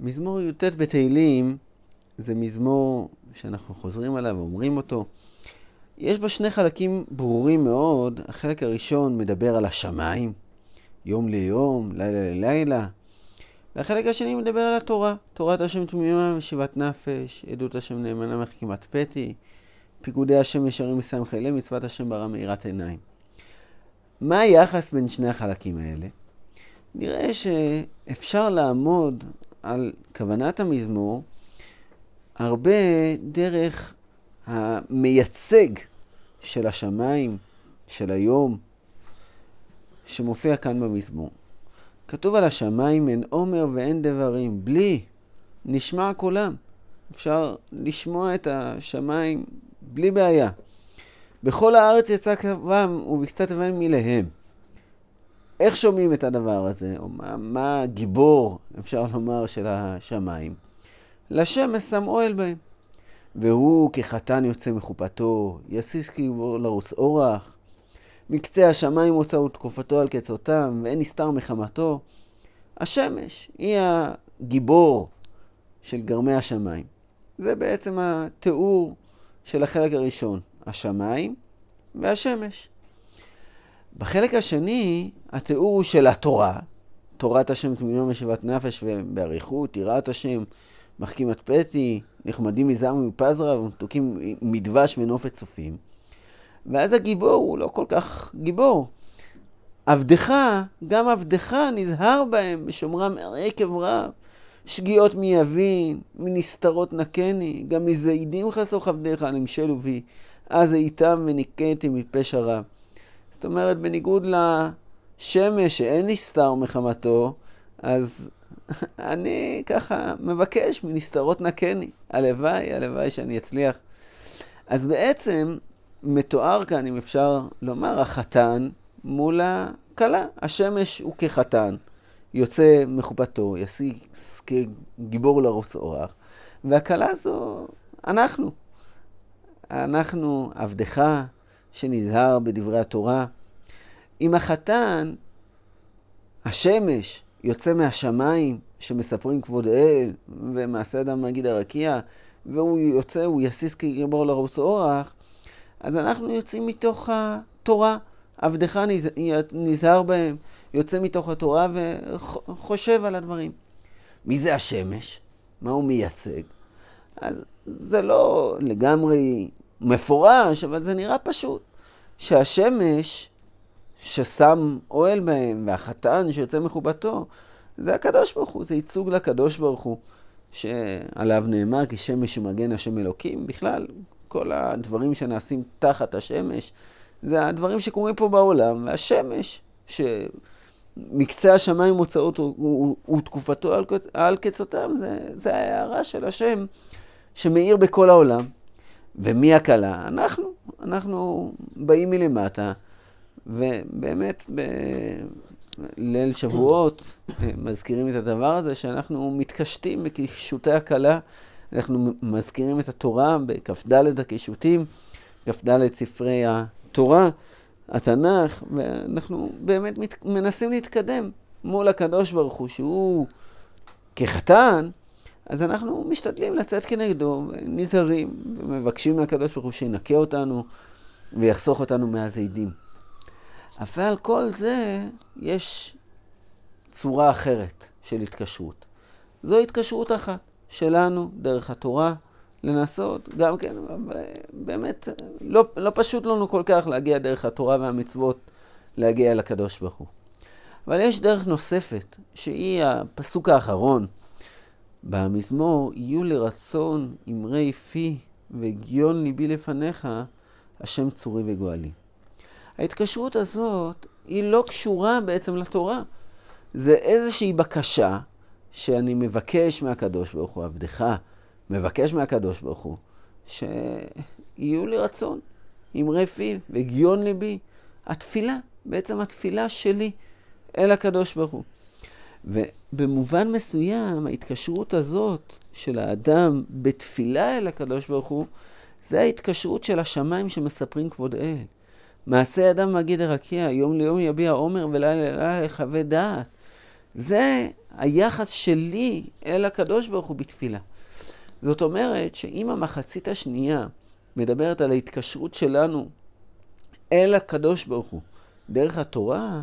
מזמור י"ט בתהילים זה מזמור שאנחנו חוזרים עליו ואומרים אותו. יש בו שני חלקים ברורים מאוד. החלק הראשון מדבר על השמיים, יום ליום, לילה ללילה. והחלק השני מדבר על התורה. תורת השם תמימה משיבת נפש, עדות השם נאמנה מחכימת פתי, פיקודי השם ישרים מסיים חילי, מצוות השם ברא מאירת עיניים. מה היחס בין שני החלקים האלה? נראה שאפשר לעמוד על כוונת המזמור הרבה דרך המייצג של השמיים, של היום, שמופיע כאן במזמור. כתוב על השמיים אין עומר ואין דברים, בלי נשמע קולם. אפשר לשמוע את השמיים בלי בעיה. בכל הארץ יצא קרבם ובקצת אבן מלהם. איך שומעים את הדבר הזה, או מה, מה הגיבור, אפשר לומר, של השמיים? לשמש שם אוהל בהם. והוא כחתן יוצא מחופתו, יסיס גיבור לרוץ אורח. מקצה השמיים הוצאו תקופתו על קצותם, ואין נסתר מחמתו. השמש היא הגיבור של גרמי השמיים. זה בעצם התיאור של החלק הראשון, השמיים והשמש. בחלק השני, התיאור הוא של התורה, תורת השם תמימה משיבת נפש ובאריכות, יראת השם, מחכים עד פתי, נחמדים מזעם ומפזרה ומתוקים מדבש ונופת צופים. ואז הגיבור הוא לא כל כך גיבור. עבדך, גם עבדך נזהר בהם בשומרם עקב רב. שגיאות מי יבין, מנסתרות נקני, גם מזעידים חסוך עבדיך, נמשלו בי, אז איתם וניקאתי מפשע רב. זאת אומרת, בניגוד לשמש שאין נסתר מחמתו, אז אני ככה מבקש מנסתרות נקני. הלוואי, הלוואי שאני אצליח. אז בעצם מתואר כאן, אם אפשר לומר, החתן מול הכלה. השמש הוא כחתן, יוצא מחופתו, ישיג כגיבור לרוץ אורח, והכלה זו אנחנו. אנחנו עבדך שנזהר בדברי התורה. אם החתן, השמש, יוצא מהשמיים שמספרים כבוד האל ומעשה אדם מגיד הרקיע, והוא יוצא, הוא יסיס כגיבור לרוץ אורח, אז אנחנו יוצאים מתוך התורה. עבדך נזהר בהם, יוצא מתוך התורה וחושב על הדברים. מי זה השמש? מה הוא מייצג? אז זה לא לגמרי מפורש, אבל זה נראה פשוט. שהשמש ששם אוהל בהם, והחתן שיוצא מחובתו, זה הקדוש ברוך הוא, זה ייצוג לקדוש ברוך הוא, שעליו נאמר כי שמש ומגן השם אלוקים. בכלל, כל הדברים שנעשים תחת השמש, זה הדברים שקורים פה בעולם, והשמש, שמקצה השמיים מוצאות ותקופתו על, על קצותם, זה, זה ההערה של השם שמאיר בכל העולם. ומי הכלה? אנחנו. אנחנו באים מלמטה, ובאמת בליל שבועות מזכירים את הדבר הזה, שאנחנו מתקשטים בקישוטי הכלה. אנחנו מזכירים את התורה בכ"ד הקישוטים, כ"ד ספרי התורה, התנ"ך, ואנחנו באמת מת, מנסים להתקדם מול הקדוש ברוך הוא, שהוא כחתן, אז אנחנו משתדלים לצאת כנגדו, נזהרים, ומבקשים מהקדוש ברוך הוא שינקה אותנו ויחסוך אותנו מהזידים. אבל כל זה יש צורה אחרת של התקשרות. זו התקשרות אחת שלנו דרך התורה. לנסות, גם כן, באמת, לא, לא פשוט לנו כל כך להגיע דרך התורה והמצוות, להגיע לקדוש ברוך הוא. אבל יש דרך נוספת, שהיא הפסוק האחרון במזמור, יהיו לרצון אמרי פי וגיון ליבי לפניך, השם צורי וגואלי. ההתקשרות הזאת היא לא קשורה בעצם לתורה. זה איזושהי בקשה שאני מבקש מהקדוש ברוך הוא, עבדך, מבקש מהקדוש ברוך הוא, שיהיו לי רצון, אמרי פיו וגיון ליבי. התפילה, בעצם התפילה שלי אל הקדוש ברוך הוא. ובמובן מסוים, ההתקשרות הזאת של האדם בתפילה אל הקדוש ברוך הוא, זה ההתקשרות של השמיים שמספרים כבוד אל. מעשה אדם מגיד הרקיע, יום ליום יביע עומר ולילה לילה יחווה דעת. זה היחס שלי אל הקדוש ברוך הוא בתפילה. זאת אומרת שאם המחצית השנייה מדברת על ההתקשרות שלנו אל הקדוש ברוך הוא דרך התורה,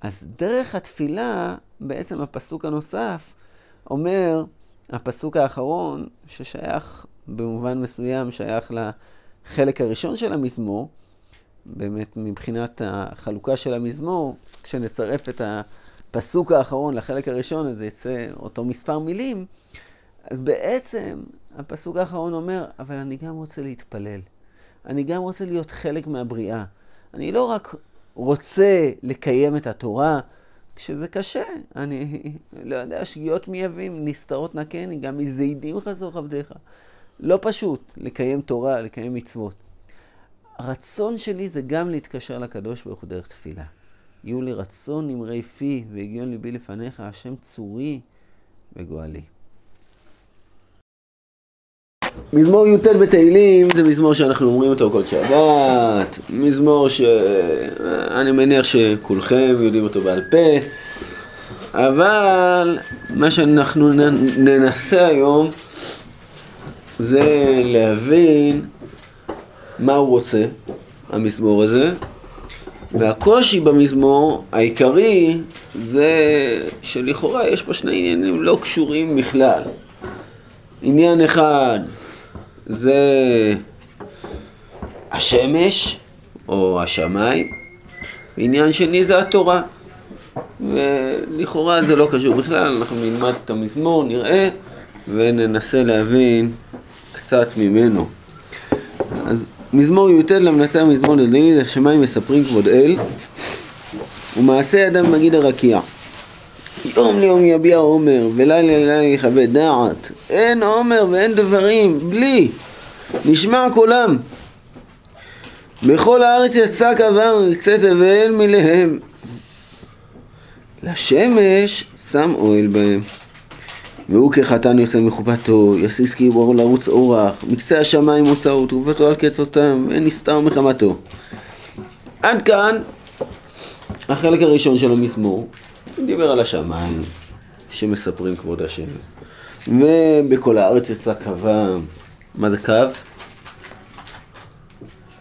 אז דרך התפילה, בעצם הפסוק הנוסף אומר, הפסוק האחרון, ששייך במובן מסוים, שייך לחלק הראשון של המזמור, באמת מבחינת החלוקה של המזמור, כשנצרף את הפסוק האחרון לחלק הראשון, אז יצא אותו מספר מילים, אז בעצם הפסוק האחרון אומר, אבל אני גם רוצה להתפלל. אני גם רוצה להיות חלק מהבריאה. אני לא רק רוצה לקיים את התורה, כשזה קשה, אני לא יודע, שגיאות מי יבים, נסתרות נקני, גם מזידים חזור עבדיך. לא פשוט לקיים תורה, לקיים מצוות. הרצון שלי זה גם להתקשר לקדוש ברוך הוא דרך תפילה. יהיו לי רצון נמרי פי והגיון ליבי לפניך, השם צורי וגואלי. מזמור י"ט בתהילים זה מזמור שאנחנו אומרים אותו כל שבת, מזמור שאני מניח שכולכם יודעים אותו בעל פה, אבל מה שאנחנו ננסה היום זה להבין מה הוא רוצה, המזמור הזה, והקושי במזמור העיקרי זה שלכאורה יש פה שני עניינים לא קשורים בכלל. עניין אחד זה השמש או השמיים, ועניין שני זה התורה. ולכאורה זה לא קשור בכלל, אנחנו נלמד את המזמור, נראה, וננסה להבין קצת ממנו. אז מזמור י"ט למנצח מזמור לדוד, השמיים מספרים כבוד אל, ומעשה ידם מגיד הרקיע. יום ליום יביע עומר, ולילה לילה יכבה דעת. אין עומר ואין דברים, בלי. נשמע קולם. בכל הארץ יצא קבר וקצה תבל מלהם. לשמש שם אוהל בהם. והוא כחתן יוצא מחופתו, יסיס כיבור לרוץ אורח, מקצה השמיים מוצאו, תרופתו על קצותם, ואין נסתר מחמתו. עד כאן החלק הראשון של המזמור. הוא דיבר על השמיים שמספרים כבוד השם. ובכל הארץ יצא קווה. מה זה קו?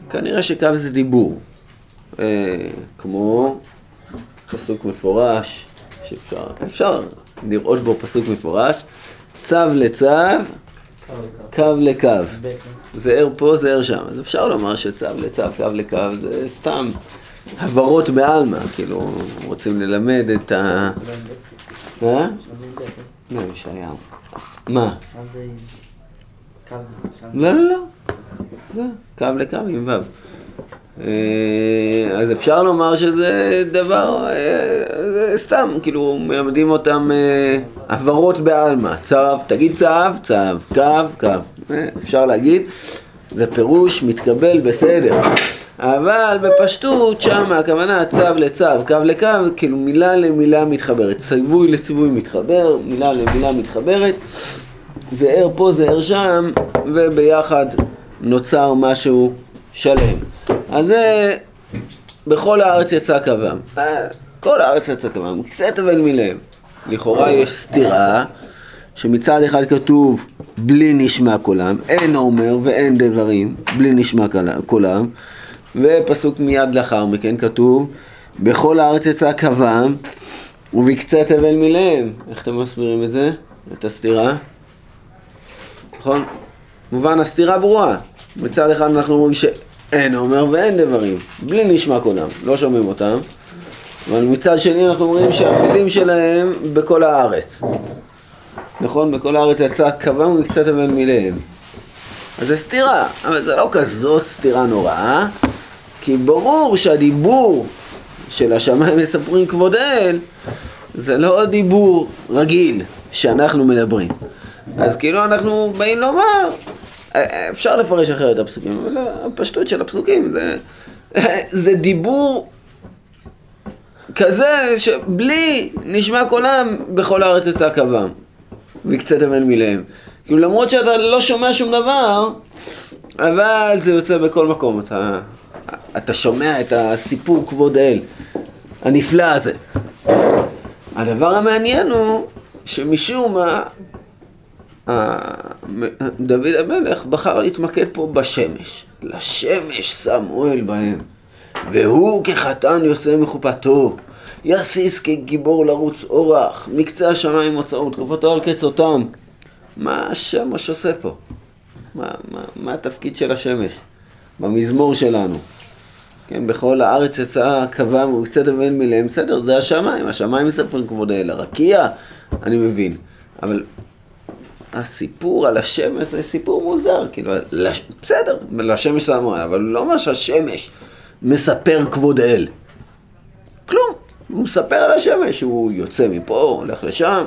כנראה שקו זה דיבור. אה, כמו פסוק מפורש, שאפשר אפשר לראות בו פסוק מפורש, צו לצו, קו לקו. זה ער פה, זה ער שם. אז אפשר לומר שצו לצו, קו לקו, זה סתם הברות בעלמא, כאילו, רוצים ללמד את ה... מה? לא, ישעיהו. מה? לא, לא, לא. זה קו לקו עם ו'. אז אפשר לומר שזה דבר, זה סתם, כאילו מלמדים אותם הברות בעלמא, צו, תגיד צו, צו, קו, קו, אפשר להגיד, זה פירוש מתקבל בסדר. אבל בפשטות שם הכוונה צו לצו, קו לקו, כאילו מילה למילה מתחברת, ציווי לציווי מתחבר, מילה למילה מתחברת, זה ער פה, זה ער שם, וביחד נוצר משהו שלם. אז זה בכל הארץ יצא קוום. כל הארץ יצא קוום, קצת אבל מלב. לכאורה יש סתירה שמצד אחד כתוב בלי נשמע קולם, אין אומר ואין דברים, בלי נשמע קולם, ופסוק מיד לאחר מכן כתוב בכל הארץ יצא קוום ובקצה תבל מלב. איך אתם מסבירים את זה? את הסתירה? נכון? מובן הסתירה ברורה. מצד אחד אנחנו אומרים שאין אומר ואין דברים, בלי נשמע קולם, לא שומעים אותם. אבל מצד שני אנחנו אומרים שהמילים שלהם בכל הארץ. נכון? בכל הארץ יצא קוום וקצת תבל מלב. אז זה סתירה, אבל זה לא כזאת סתירה נוראה. כי ברור שהדיבור של השמיים מספרים כבוד האל זה לא דיבור רגיל שאנחנו מדברים. אז כאילו אנחנו באים לומר, אפשר לפרש אחרת את הפסוקים, אבל הפשטות של הפסוקים זה, זה דיבור כזה שבלי נשמע קולם בכל הארץ יצא קוום וקצת אמן מלהם. כאילו למרות שאתה לא שומע שום דבר, אבל זה יוצא בכל מקום, אתה אתה שומע את הסיפור כבוד האל הנפלא הזה. הדבר המעניין הוא שמשום מה דוד המלך בחר להתמקד פה בשמש. לשמש סמואל בהם. והוא כחתן יוצא מחופתו. יסיס כגיבור לרוץ אורח, מקצה השמיים הוצאו, תקופתו על קצותם. מה השמש עושה פה? מה, מה, מה התפקיד של השמש במזמור שלנו? כן, בכל הארץ יצאה קבע מקצת אבן מלהם, בסדר, זה השמיים, השמיים מספרים כבוד האל, הרקיע, אני מבין. אבל הסיפור על השמש זה סיפור מוזר, כאילו, לש... בסדר, לשמש זה המון, אבל לא אומר שהשמש מספר כבוד האל. כלום, הוא מספר על השמש, הוא יוצא מפה, הולך לשם,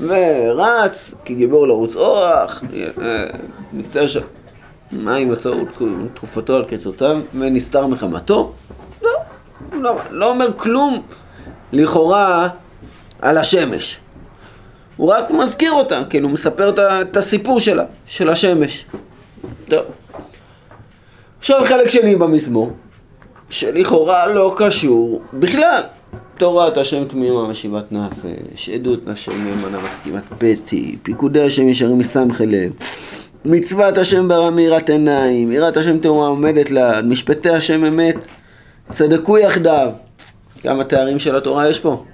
ורץ, כגיבור לרוץ אורח, מקצה השם, מים מצאו תקופתו על קצותיו, ונסתר מחמתו. לא, לא, לא אומר כלום לכאורה על השמש. הוא רק מזכיר אותה, כאילו הוא מספר את הסיפור שלה, של השמש. טוב. עכשיו חלק שני במזמור, שלכאורה לא קשור בכלל. תורת השם תמימה משיבת נפש, עדות השם נאמנה מחכימת פתי, פיקודי השם ישרים מסמכי לב, מצוות השם ברא מאירת עיניים, יראת השם תאורה עומדת לעד, משפטי השם אמת, צדקו יחדיו. כמה תארים של התורה יש פה?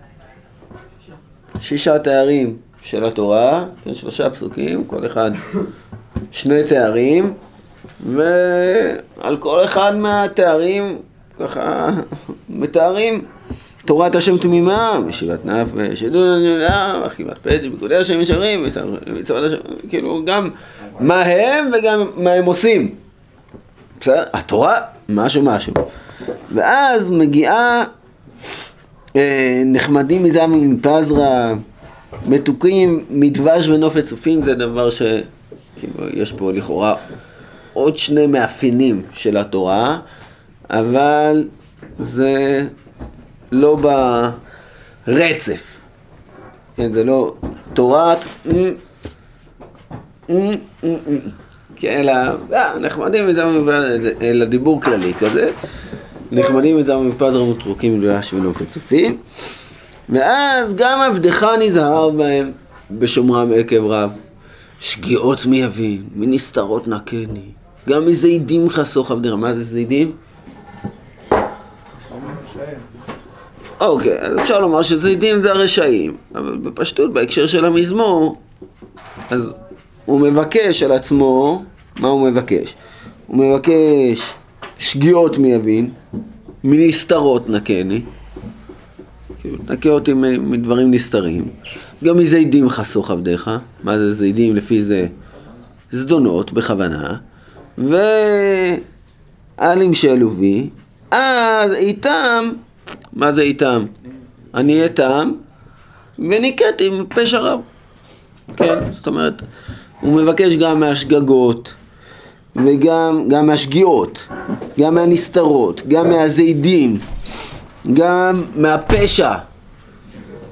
שישה תארים של התורה, כן, שלושה פסוקים, כל אחד שני תארים, ועל כל אחד מהתארים ככה מתארים תורת השם תמימה, משיבת נפש, עדות הנדלה, אכיבת פתק, פיקודי השם ישרים, מצוות השם, כאילו גם מה הם וגם מה הם עושים. בסדר? התורה, משהו משהו. ואז מגיעה אה, נחמדים מזעם מפזרה, מתוקים מדבש ונופת צופים, זה דבר ש... כאילו, יש פה לכאורה עוד שני מאפיינים של התורה, אבל זה לא ברצף. כן, זה לא תורת... כן, אלא אה, נחמדים אלא דיבור כללי כזה. נחמדים מזה מפד רמות רוקים מדויש ונופת צופים. ואז גם עבדך נזהר בהם בשומרם עקב רב. שגיאות מי יבין, מנסתרות נקני. גם מזידים חסוך עבדך. מה זה זידים? אוקיי, אז אפשר לומר שזידים זה הרשעים, אבל בפשטות, בהקשר של המזמור, אז הוא מבקש על עצמו, מה הוא מבקש? הוא מבקש שגיאות מי יבין, מנסתרות נקני, כאילו, נקה אותי מדברים נסתרים, גם מזידים חסוך עבדיך, מה זה זידים? לפי זה זדונות בכוונה, ועלים שאלו בי, אז איתם מה זה איתם? אני אהיה טעם וניקט עם פשע רב. כן, זאת אומרת, הוא מבקש גם מהשגגות וגם גם מהשגיאות, גם מהנסתרות, גם מהזידים, גם מהפשע.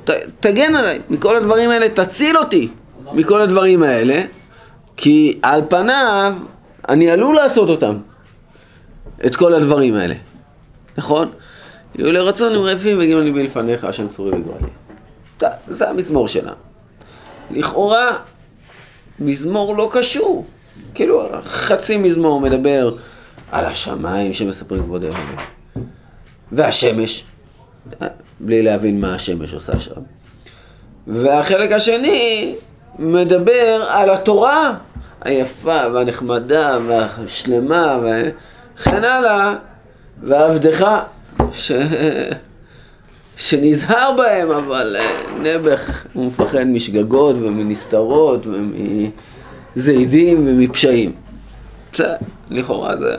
ת, תגן עליי, מכל הדברים האלה, תציל אותי מכל הדברים האלה, כי על פניו אני עלול לעשות אותם, את כל הדברים האלה, נכון? יהיו לרצון רעפים והגיעו ליבי לפניך, השם צורי וגואלי. זה המזמור שלה. לכאורה, מזמור לא קשור. כאילו, חצי מזמור מדבר על השמיים שמספרים כבוד אלוהים. והשמש, בלי להבין מה השמש עושה שם. והחלק השני מדבר על התורה היפה והנחמדה והשלמה וכן הלאה, ועבדך ש... שנזהר בהם, אבל אה, נעבך הוא מפחד משגגות ומנסתרות ומזידים ומפשעים. בסדר, לכאורה זה...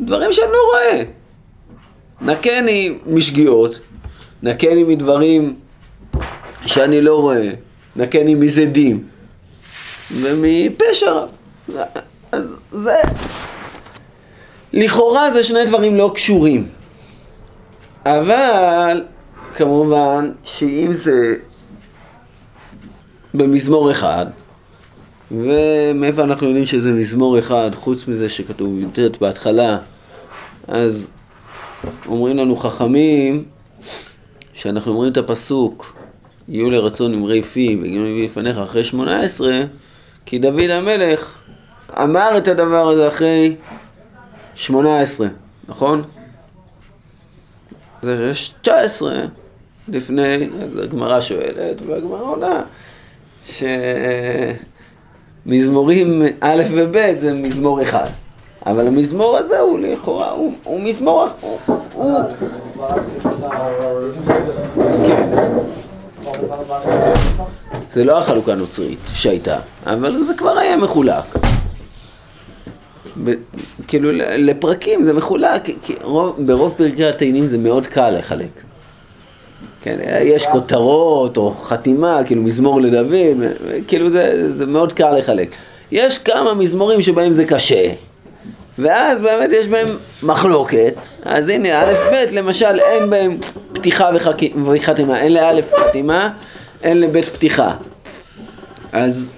דברים שאני לא רואה. נקני משגיאות, נקני מדברים שאני לא רואה, נקני מזדים ומפשע. אז זה... לכאורה זה שני דברים לא קשורים. אבל כמובן שאם זה במזמור אחד, ומאיפה אנחנו יודעים שזה מזמור אחד, חוץ מזה שכתוב י"ט בהתחלה, אז אומרים לנו חכמים שאנחנו אומרים את הפסוק, יהיו לרצון אמרי פי וגינוי לפניך אחרי שמונה עשרה, כי דוד המלך אמר את הדבר הזה אחרי שמונה עשרה, נכון? זה יש תשע עשרה לפני, אז הגמרא שואלת, והגמרא עונה, שמזמורים א' וב' זה מזמור אחד. אבל המזמור הזה הוא לכאורה, הוא, הוא מזמור, הוא... הוא... כן. זה לא החלוקה הנוצרית שהייתה, אבל זה כבר היה מחולק. ב, כאילו לפרקים זה מחולק, כי רוב, ברוב פרקי התהילים זה מאוד קל לחלק. כן, יש כותרות או חתימה, כאילו מזמור לדוד, כאילו זה, זה מאוד קל לחלק. יש כמה מזמורים שבהם זה קשה, ואז באמת יש בהם מחלוקת, אז הנה א' ב' למשל אין בהם פתיחה וחתימה, אין לאלף חתימה, אין לב' פתיחה. אז,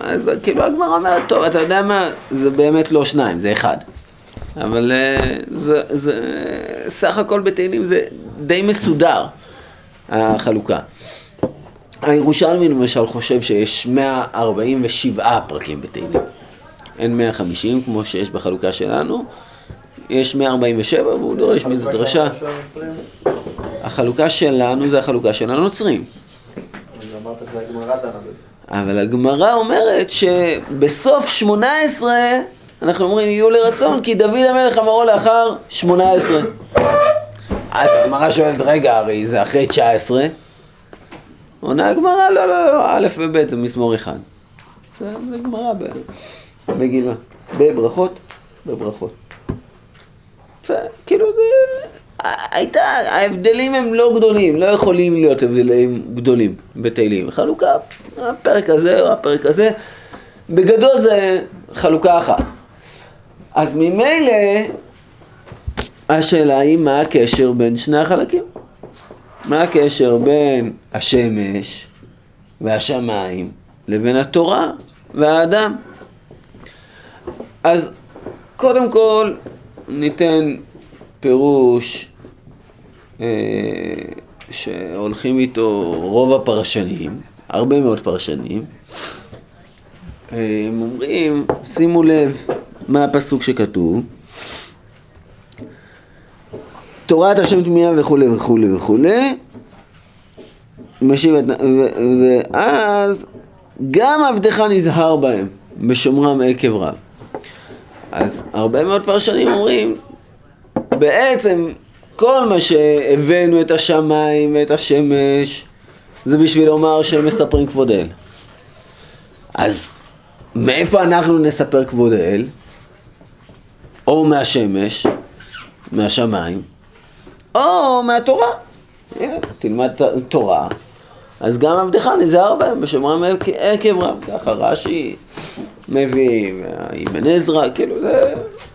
אז כאילו הגמרא אומרת, טוב אתה יודע מה, זה באמת לא שניים, זה אחד. אבל אה, זה, זה סך הכל בתהילים זה די מסודר, החלוקה. הירושלמי למשל חושב שיש 147 פרקים בתהילים. אין 150 כמו שיש בחלוקה שלנו, יש 147 והוא דורש מזה דרשה. החלוקה שלנו זה החלוקה של הנוצרים. אבל הגמרא אומרת שבסוף 18 אנחנו אומרים יהיו לרצון כי דוד המלך אמרו לאחר 18. אז הגמרא שואלת רגע הרי זה אחרי 19 עונה הגמרא לא לא לא א' וב' זה מזמור אחד. זה גמרא מגילה. בברכות, בברכות. בסדר, כאילו זה... הייתה, ההבדלים הם לא גדולים, לא יכולים להיות הבדלים גדולים בתהילים. חלוקה, הפרק הזה או הפרק הזה, בגדול זה חלוקה אחת. אז ממילא השאלה היא מה הקשר בין שני החלקים. מה הקשר בין השמש והשמיים לבין התורה והאדם. אז קודם כל ניתן פירוש שהולכים איתו רוב הפרשנים, הרבה מאוד פרשנים. אה, הם אומרים, שימו לב מה הפסוק שכתוב, תורת השם תמיהה וכולי וכולי וכולי, משיב את... ואז גם עבדך נזהר בהם, בשומרם עקב רב. אז הרבה מאוד פרשנים אומרים, בעצם כל מה שהבאנו את השמיים ואת השמש, זה בשביל לומר שהם מספרים כבוד האל. אז מאיפה אנחנו נספר כבוד האל? או מהשמש, מהשמיים, או מהתורה. הנה, תלמד תורה, אז גם עבדך נזהר בהם בשומרם עקב רב. ככה רש"י מביא, אבן עזרא, כאילו זה,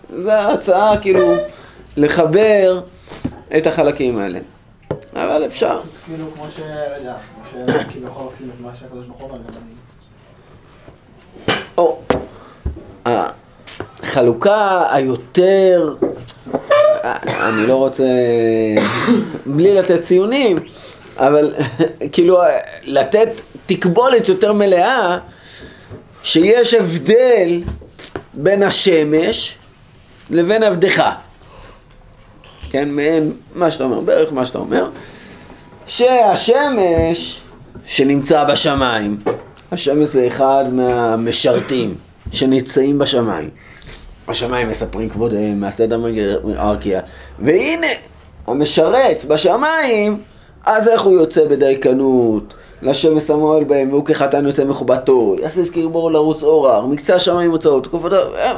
זה ההצעה כאילו לחבר את החלקים האלה. אבל אפשר. כאילו כמו ש... רגע, כמו שכביכול עושים את מה שהקדוש ברוך הוא אומר, גם אני... או, החלוקה היותר, אני לא רוצה, בלי לתת ציונים, אבל כאילו לתת תקבולת יותר מלאה שיש הבדל בין השמש לבין עבדך. כן, מעין מה שאתה אומר, בערך מה שאתה אומר, שהשמש שנמצא בשמיים, השמש זה אחד מהמשרתים שנמצאים בשמיים. השמיים מספרים כבודיהם, מהסדר מגרקיה, והנה, המשרת בשמיים, אז איך הוא יוצא בדייקנות? לשם וסמואל בהם, והוא כחתן יוצא מחובתו, יעשה זכיר בור לרוץ אורר, מקצה השמיים הוצאו, תקופתו, אה,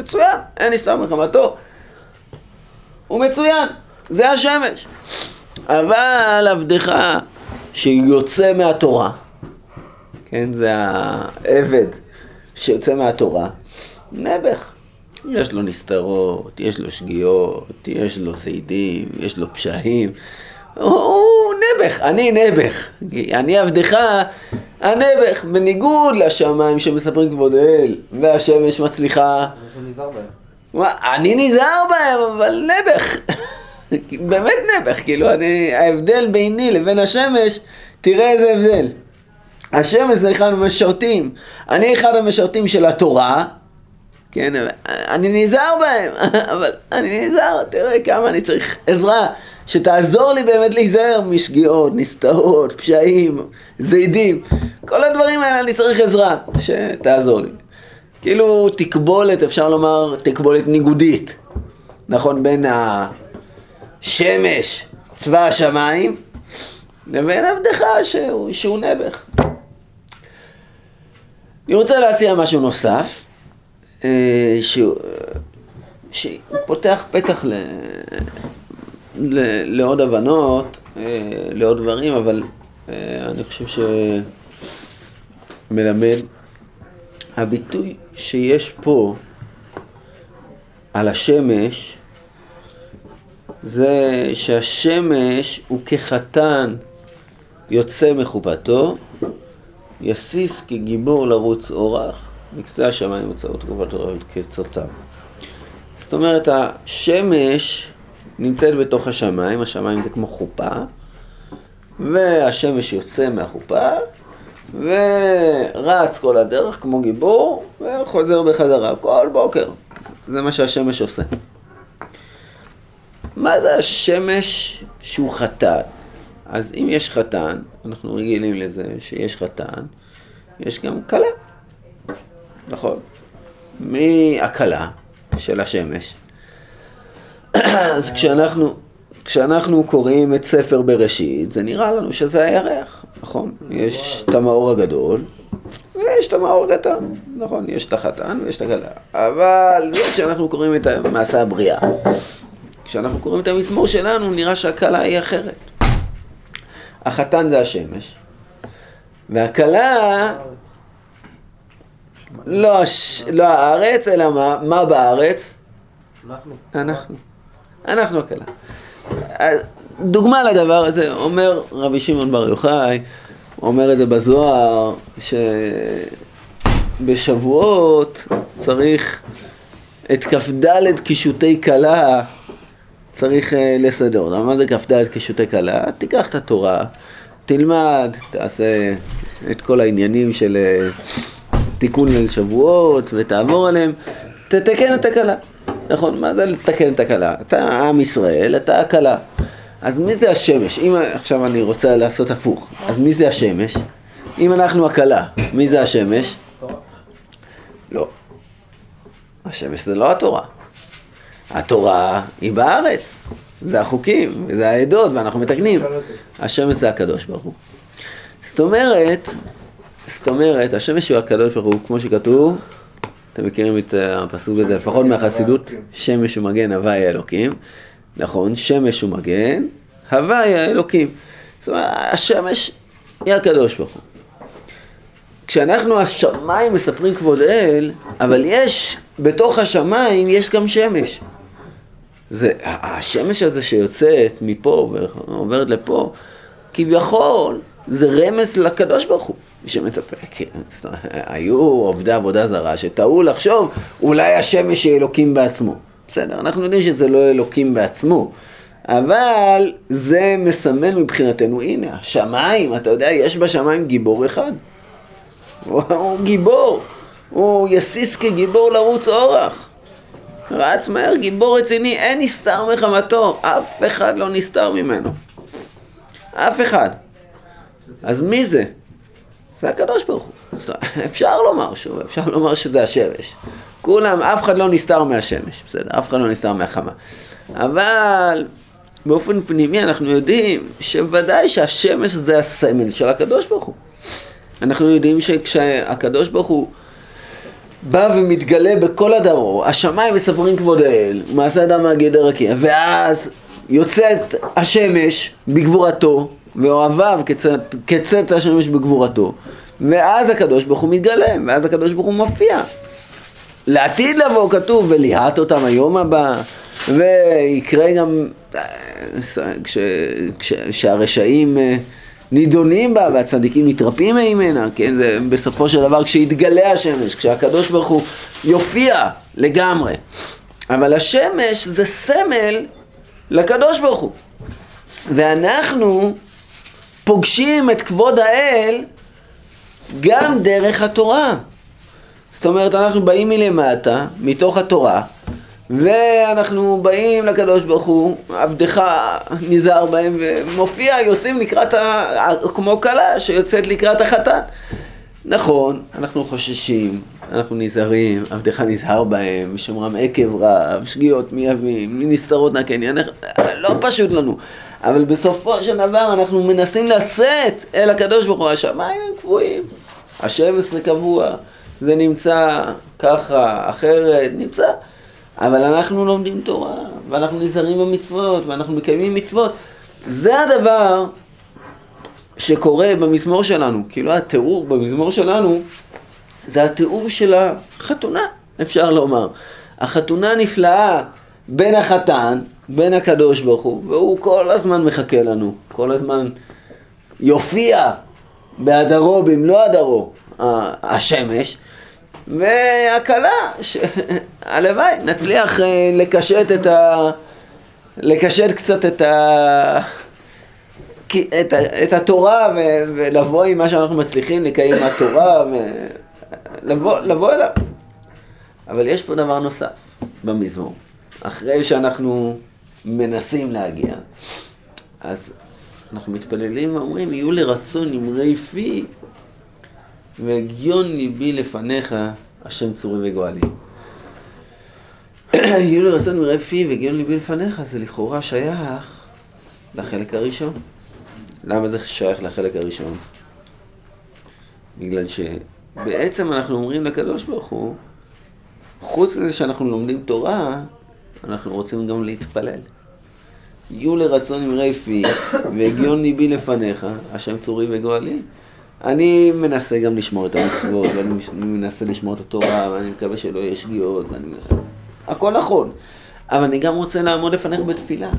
מצוין, אין נסתם מחמתו. הוא מצוין, זה השמש. אבל עבדך שיוצא מהתורה, כן, זה העבד שיוצא מהתורה, נעבך. יש לו נסתרות, יש לו שגיאות, יש לו שרידים, יש לו פשעים. הוא נעבך, אני נעבך. אני עבדך הנעבך, בניגוד לשמיים שמספרים כבוד האל, והשמש מצליחה. אני נזהר בהם, אבל נעבך. באמת נעבך, כאילו, אני, ההבדל ביני לבין השמש, תראה איזה הבדל. השמש זה אחד המשרתים, אני אחד המשרתים של התורה, כן, אני נזהר בהם, אבל אני נזהר, תראה כמה אני צריך עזרה, שתעזור לי באמת להיזהר משגיאות, נסתרות, פשעים, זידים, כל הדברים האלה אני צריך עזרה, שתעזור לי. כאילו תקבולת, אפשר לומר, תקבולת ניגודית, נכון, בין השמש, צבא השמיים, לבין עבדך שהוא, שהוא נעבך. אני רוצה להציע משהו נוסף, אה, שהוא, פותח פתח ל, ל, לעוד הבנות, אה, לעוד דברים, אבל אה, אני חושב שמלמד. הביטוי שיש פה על השמש, זה שהשמש הוא כחתן יוצא מחופתו, יסיס כגיבור לרוץ אורח, מקצה השמיים הוצאות תגובת אוהבת כצאתיו. זאת אומרת, השמש נמצאת בתוך השמיים, השמיים זה כמו חופה, והשמש יוצא מהחופה, ורץ כל הדרך כמו גיבור, וחוזר בחזרה כל בוקר. זה מה שהשמש עושה. מה זה השמש שהוא חתן? אז אם יש חתן, אנחנו רגילים לזה שיש חתן, יש גם כלה, נכון? מי הכלה של השמש? אז כשאנחנו, כשאנחנו קוראים את ספר בראשית, זה נראה לנו שזה הירח, נכון? יש את המאור הגדול, ויש את המאור הקטן, נכון? יש את החתן ויש את הכלה. אבל זה כשאנחנו קוראים את מעשה הבריאה. כשאנחנו קוראים את המזמור שלנו, נראה שהכלה היא אחרת. החתן זה השמש, והכלה... לא, הש... לא הארץ, אלא מה? מה בארץ? אנחנו. אנחנו. אנחנו הכלה. דוגמה לדבר הזה, אומר רבי שמעון בר יוחאי, אומר את זה בזוהר, שבשבועות צריך את כ"ד קישוטי כלה צריך uh, לסדר אותם. מה זה כ"ד קישוטי כלה? תיקח את התורה, תלמד, תעשה את כל העניינים של uh, תיקון ליל שבועות ותעבור עליהם, תתקן את הכלה. נכון, מה זה לתקן את הכלה? אתה עם ישראל, אתה הכלה. אז מי זה השמש? אם עכשיו אני רוצה לעשות הפוך, אז מי זה השמש? אם אנחנו הכלה, מי זה השמש? לא. השמש זה לא התורה. התורה היא בארץ, זה החוקים, זה העדות, ואנחנו מתקנים. השמש זה הקדוש ברוך הוא. זאת אומרת, זאת אומרת, השמש הוא הקדוש ברוך הוא, כמו שכתוב, אתם מכירים את הפסוק הזה, לפחות מהחסידות, שמש ומגן הוואי האלוקים. נכון, שמש ומגן, הוואי האלוקים. זאת אומרת, השמש היא הקדוש ברוך הוא. כשאנחנו השמיים מספרים כבוד אל, אבל יש, בתוך השמיים יש גם שמש. זה, השמש הזה שיוצאת מפה ועוברת לפה, כביכול זה רמז לקדוש ברוך הוא. מי שמצפה, כן, היו עובדי עבודה זרה שטעו לחשוב אולי השמש היא אלוקים בעצמו. בסדר, אנחנו יודעים שזה לא אלוקים בעצמו, אבל זה מסמן מבחינתנו, הנה, השמיים, אתה יודע, יש בשמיים גיבור אחד. הוא גיבור, הוא יסיס כגיבור לרוץ אורח. רץ מהר, גיבור רציני, אין נסתר מחמתו, אף אחד לא נסתר ממנו. אף אחד. אז מי זה? זה הקדוש ברוך הוא. אפשר לומר שוב, אפשר לומר שזה השמש. כולם, אף אחד לא נסתר מהשמש, בסדר, אף אחד לא נסתר מהחמה. אבל באופן פנימי אנחנו יודעים שוודאי שהשמש זה הסמל של הקדוש ברוך הוא. אנחנו יודעים שכשהקדוש ברוך הוא בא ומתגלה בכל הדרור, השמיים מספרים כבוד האל, מעשה אדם מהגדר רקיע, ואז יוצאת השמש בגבורתו, ואוהביו כצאת, השמש בגבורתו, ואז הקדוש ברוך הוא מתגלה, ואז הקדוש ברוך הוא מופיע. לעתיד לבוא כתוב, וליהט אותם היום הבא, ויקרה גם כש, כש, אה, נידונים בה והצדיקים נתרפים ממנה, כן, זה בסופו של דבר כשיתגלה השמש, כשהקדוש ברוך הוא יופיע לגמרי. אבל השמש זה סמל לקדוש ברוך הוא. ואנחנו פוגשים את כבוד האל גם דרך התורה. זאת אומרת, אנחנו באים מלמטה, מתוך התורה, ואנחנו באים לקדוש ברוך הוא, עבדך נזהר בהם, ומופיע, יוצאים לקראת, ה... כמו כלה שיוצאת לקראת החתן. נכון, אנחנו חוששים, אנחנו נזהרים, עבדך נזהר בהם, ושומרם עקב רב, שגיאות מייבים, נסתרות נקני, לא פשוט לנו. אבל בסופו של דבר אנחנו מנסים לצאת אל הקדוש ברוך הוא, השמיים הם קבועים, השבע עשרה קבוע, זה נמצא ככה, אחרת, נמצא. אבל אנחנו לומדים תורה, ואנחנו נזהרים במצוות, ואנחנו מקיימים מצוות. זה הדבר שקורה במזמור שלנו. כאילו התיאור במזמור שלנו זה התיאור של החתונה, אפשר לומר. החתונה נפלאה בין החתן, בין הקדוש ברוך הוא, והוא כל הזמן מחכה לנו, כל הזמן יופיע בהדרו במלוא הדרו השמש, והכלה, הלוואי, נצליח אה, לקשט את ה... לקשט קצת את ה... את, את התורה ו, ולבוא עם מה שאנחנו מצליחים לקיים מהתורה ולבוא אליו. אבל יש פה דבר נוסף במזמור. אחרי שאנחנו מנסים להגיע, אז אנחנו מתפללים ואומרים, יהיו לרצון נמרי פי והגיון ליבי לפניך, השם צורי וגואלי. יהיו לרצון נמרי פי והגיון ליבי לפניך, זה לכאורה שייך לחלק הראשון. למה זה שייך לחלק הראשון? בגלל שבעצם אנחנו אומרים לקדוש ברוך הוא, חוץ מזה שאנחנו לומדים תורה, אנחנו רוצים גם להתפלל. יהיו לרצון אמרי פי והגיון ליבי לפניך, השם צורי וגואלי. אני מנסה גם לשמור את המצוות, ואני מנסה לשמור את התורה, ואני מקווה שלא יהיה שגיאות, ואני... הכל נכון. אבל אני גם רוצה לעמוד לפניך בתפילה.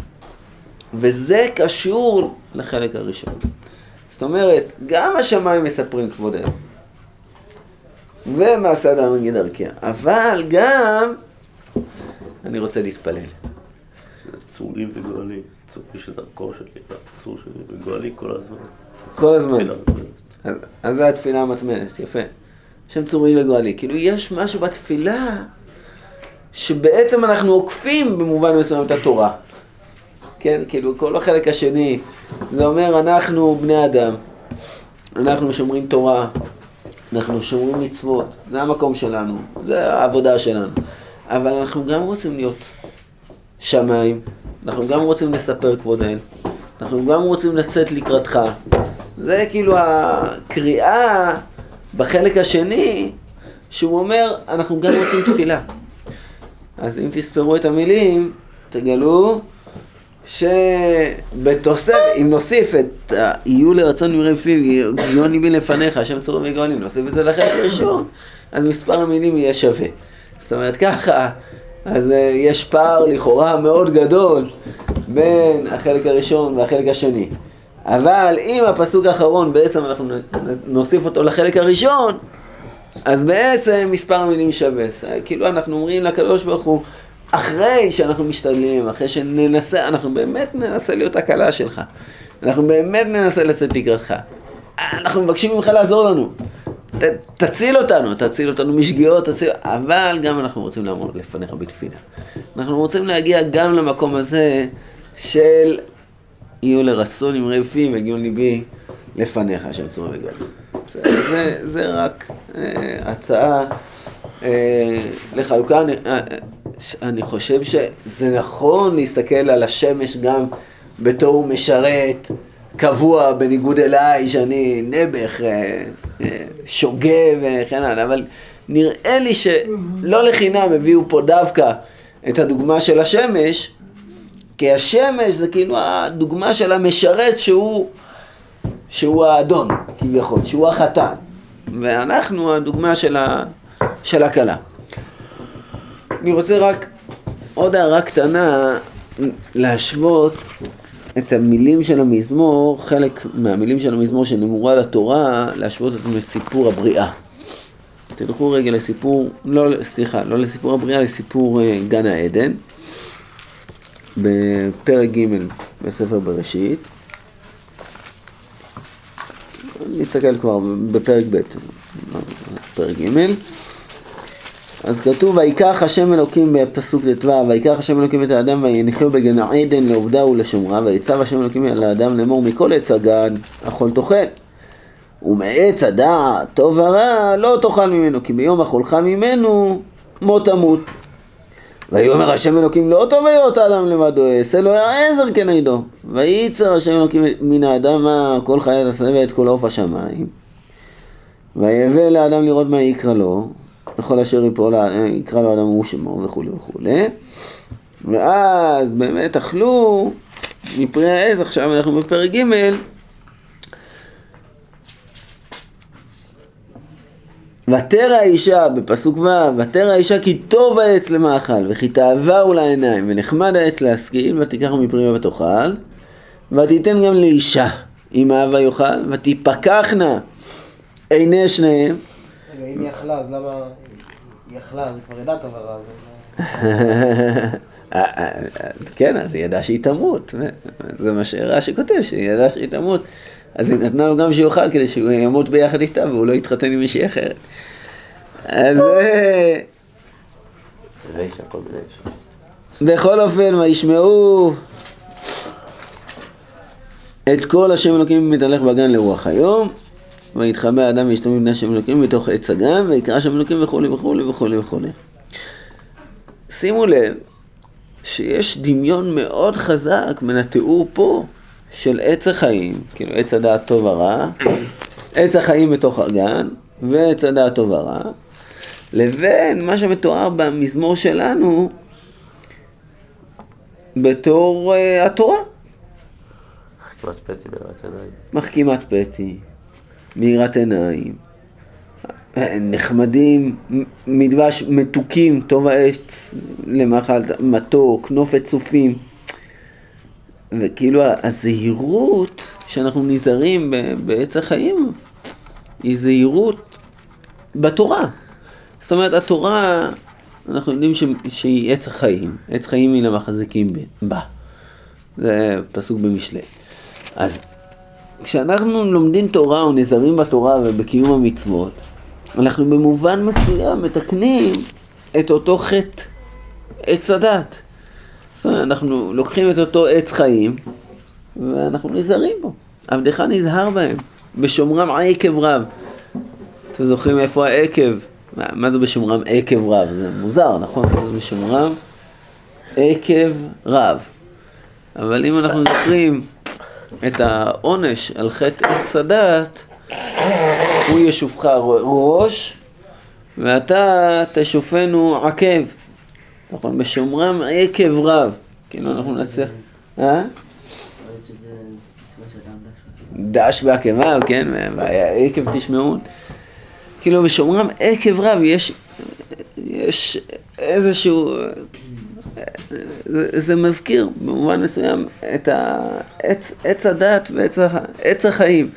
וזה קשור לחלק הראשון. זאת אומרת, גם השמיים מספרים כבודנו. ומעשה אדם מגיד דרכיה. אבל גם אני רוצה להתפלל. צורי וגואלי, צורי שדרכו שלי, צור שלי וגואלי כל הזמן. כל הזמן. אז, אז זה התפילה המתמדת, יפה. שם צורי וגואלי. כאילו יש משהו בתפילה שבעצם אנחנו עוקפים במובן מסוים את התורה. כן, כאילו כל החלק השני, זה אומר אנחנו בני אדם, אנחנו שומרים תורה, אנחנו שומרים מצוות, זה המקום שלנו, זה העבודה שלנו. אבל אנחנו גם רוצים להיות שמיים, אנחנו גם רוצים לספר כבוד האל, אנחנו גם רוצים לצאת לקראתך. זה כאילו הקריאה בחלק השני, שהוא אומר, אנחנו גם רוצים תפילה. אז אם תספרו את המילים, תגלו שבתוסף, אם נוסיף את יהיו לרצון נמרי פיו, גיון ליבי לפניך, השם צורים וגאונים, נוסיף את זה לחלק הראשון, אז מספר המילים יהיה שווה. זאת אומרת ככה, אז uh, יש פער לכאורה מאוד גדול בין החלק הראשון והחלק השני. אבל אם הפסוק האחרון בעצם אנחנו נוסיף אותו לחלק הראשון, אז בעצם מספר המילים שווה. כאילו אנחנו אומרים לקדוש ברוך הוא, אחרי שאנחנו משתדלים, אחרי שננסה, אנחנו באמת ננסה להיות הקלה שלך. אנחנו באמת ננסה לצאת לקראתך. אנחנו מבקשים ממך לעזור לנו. ת, תציל אותנו, תציל אותנו משגיאות, תציל... אבל גם אנחנו רוצים לעמוד לפניך בתפילה. אנחנו רוצים להגיע גם למקום הזה של יהיו לרצון אמרי פי והגיעו ליבי לפניך, השם צורי וגול. זה, זה רק אה, הצעה אה, לחלוקה. אני, אה, אני חושב שזה נכון להסתכל על השמש גם בתור משרת קבוע, בניגוד אליי, שאני נעבך, אה, אה, שוגה וכן הלאה, אבל נראה לי שלא לחינם הביאו פה דווקא את הדוגמה של השמש, כי השמש זה כאילו הדוגמה של המשרת שהוא, שהוא האדון, כביכול, שהוא החתן, ואנחנו הדוגמה של, ה, של הכלה. אני רוצה רק עוד הערה קטנה להשוות את המילים של המזמור, חלק מהמילים של המזמור שנאמרו על התורה, להשוות אותם לסיפור הבריאה. תלכו רגע לסיפור, לא, סליחה, לא לסיפור הבריאה, לסיפור uh, גן העדן. בפרק ג' בספר בראשית. נסתכל כבר בפרק ב', פרק ג'. אז כתוב, ויקח השם אלוקים בפסוק ט"ו, ויקח השם אלוקים את האדם ויניחהו בגן עדן לעובדה ולשומרה, ויצב השם אלוקים על האדם לאמור מכל עץ הגן אכול תאכל. ומעץ הדעת טוב ורע לא תאכל ממנו, כי ביום אכולך ממנו מות תמות. ויאמר השם אלוקים לא טוב היות האדם לבדו, אעשה לו העזר כנגדו. וייצר השם אלוקים מן האדמה כל חיית השדה ואת כל עוף השמיים. ויבא לאדם לראות מה יקרא לו, וכל אשר יפול, יקרא לו אדם הוא שמו וכולי וכולי. ואז באמת אכלו מפרי העז, עכשיו אנחנו בפרק ג' ותרא האישה, בפסוק ו', ותרא האישה כי טוב העץ למאכל, וכי תאווה הוא לעיניים, ונחמד העץ להשכיל, ותיקח מפריו ותאכל, ותיתן גם לאישה, אם אהבה יאכל, ותפקחנה עיני שניהם. רגע, אם היא אכלה, אז למה... היא אכלה, זה כבר ידע טוב הרע. כן, אז היא ידעה שהיא תמות, זה מה שרש"י כותב, שהיא ידעה שהיא תמות. אז היא נתנה לו גם שיאכל כדי שהוא ימות ביחד איתה והוא לא יתחתן עם מישהי אחרת. אז... ברישא. בכל אופן, וישמעו את כל השם אלוקים מתהלך בגן לרוח היום, ויתחבא האדם ואשתו מבני השם אלוקים בתוך עץ הגן, ויקרא השם אלוקים וכולי וכולי וכולי וכולי. שימו לב שיש דמיון מאוד חזק בין התיאור פה של עץ החיים, כאילו עץ הדעת טוב ורע, עץ החיים בתוך הגן, ועץ הדעת טוב ורע, לבין מה שמתואר במזמור שלנו בתור uh, התורה. בערת עיניים. מחכימת פתי, מאירת עיניים, נחמדים, מדבש מתוקים, טוב העץ למאכל, מתוק, נופת צופים. וכאילו הזהירות שאנחנו נזהרים בעץ החיים היא זהירות בתורה. זאת אומרת, התורה, אנחנו יודעים ש- שהיא עץ החיים, עץ חיים מן המחזיקים ב- בה. זה פסוק במשלי. אז כשאנחנו לומדים תורה או נזהרים בתורה ובקיום המצוות, אנחנו במובן מסוים מתקנים את אותו חטא, עץ הדת. זאת אומרת, אנחנו לוקחים את אותו עץ חיים ואנחנו נזהרים בו. עבדך נזהר בהם, בשומרם עקב רב. אתם זוכרים איפה העקב? מה, מה זה בשומרם עקב רב? זה מוזר, נכון? זה בשומרם עקב רב. אבל אם אנחנו זוכרים את העונש על חטא עץ הדת, הוא ישופך ראש, ואתה תשופנו עקב. נכון, בשומרם עקב רב. כאילו אנחנו נצליח... אה? דש בעקביו, כן, עקב תשמעון. כאילו בשומרם עקב רב יש, יש איזשהו, זה, מזכיר במובן מסוים את העץ, עץ הדת ועץ עץ החיים.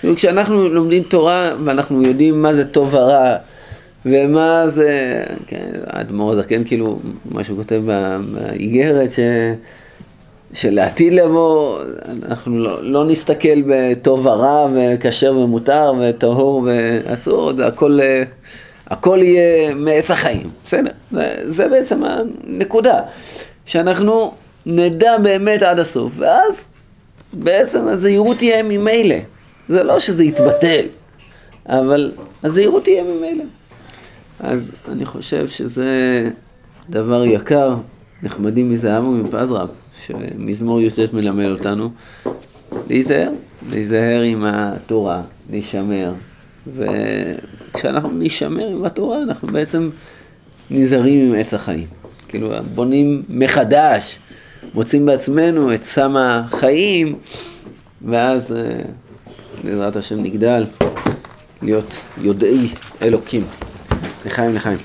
כאילו כשאנחנו לומדים תורה ואנחנו יודעים מה זה טוב ורע ומה זה, כן, האדמו"ר הזקן כאילו, מה שהוא כותב באיגרת, ש... שלעתיד לבוא, אנחנו לא, לא נסתכל בטוב ורע וכשר ומותר וטהור ואסור, זה הכל, אה, הכל יהיה מעץ החיים, בסדר? זה, זה בעצם הנקודה, שאנחנו נדע באמת עד הסוף, ואז בעצם הזהירות תהיה ממילא. זה לא שזה יתבטל, אבל הזהירות תהיה ממילא. אז אני חושב שזה דבר יקר, נחמדים מזהב ומפז רב, שמזמור י"ט מלמד אותנו. להיזהר, להיזהר עם התורה, להישמר. וכשאנחנו נשמר עם התורה, אנחנו בעצם נזהרים עם עץ החיים. כאילו, בונים מחדש, מוצאים בעצמנו את סם החיים, ואז אה, בעזרת השם נגדל להיות יודעי אלוקים. לחיים לחיים.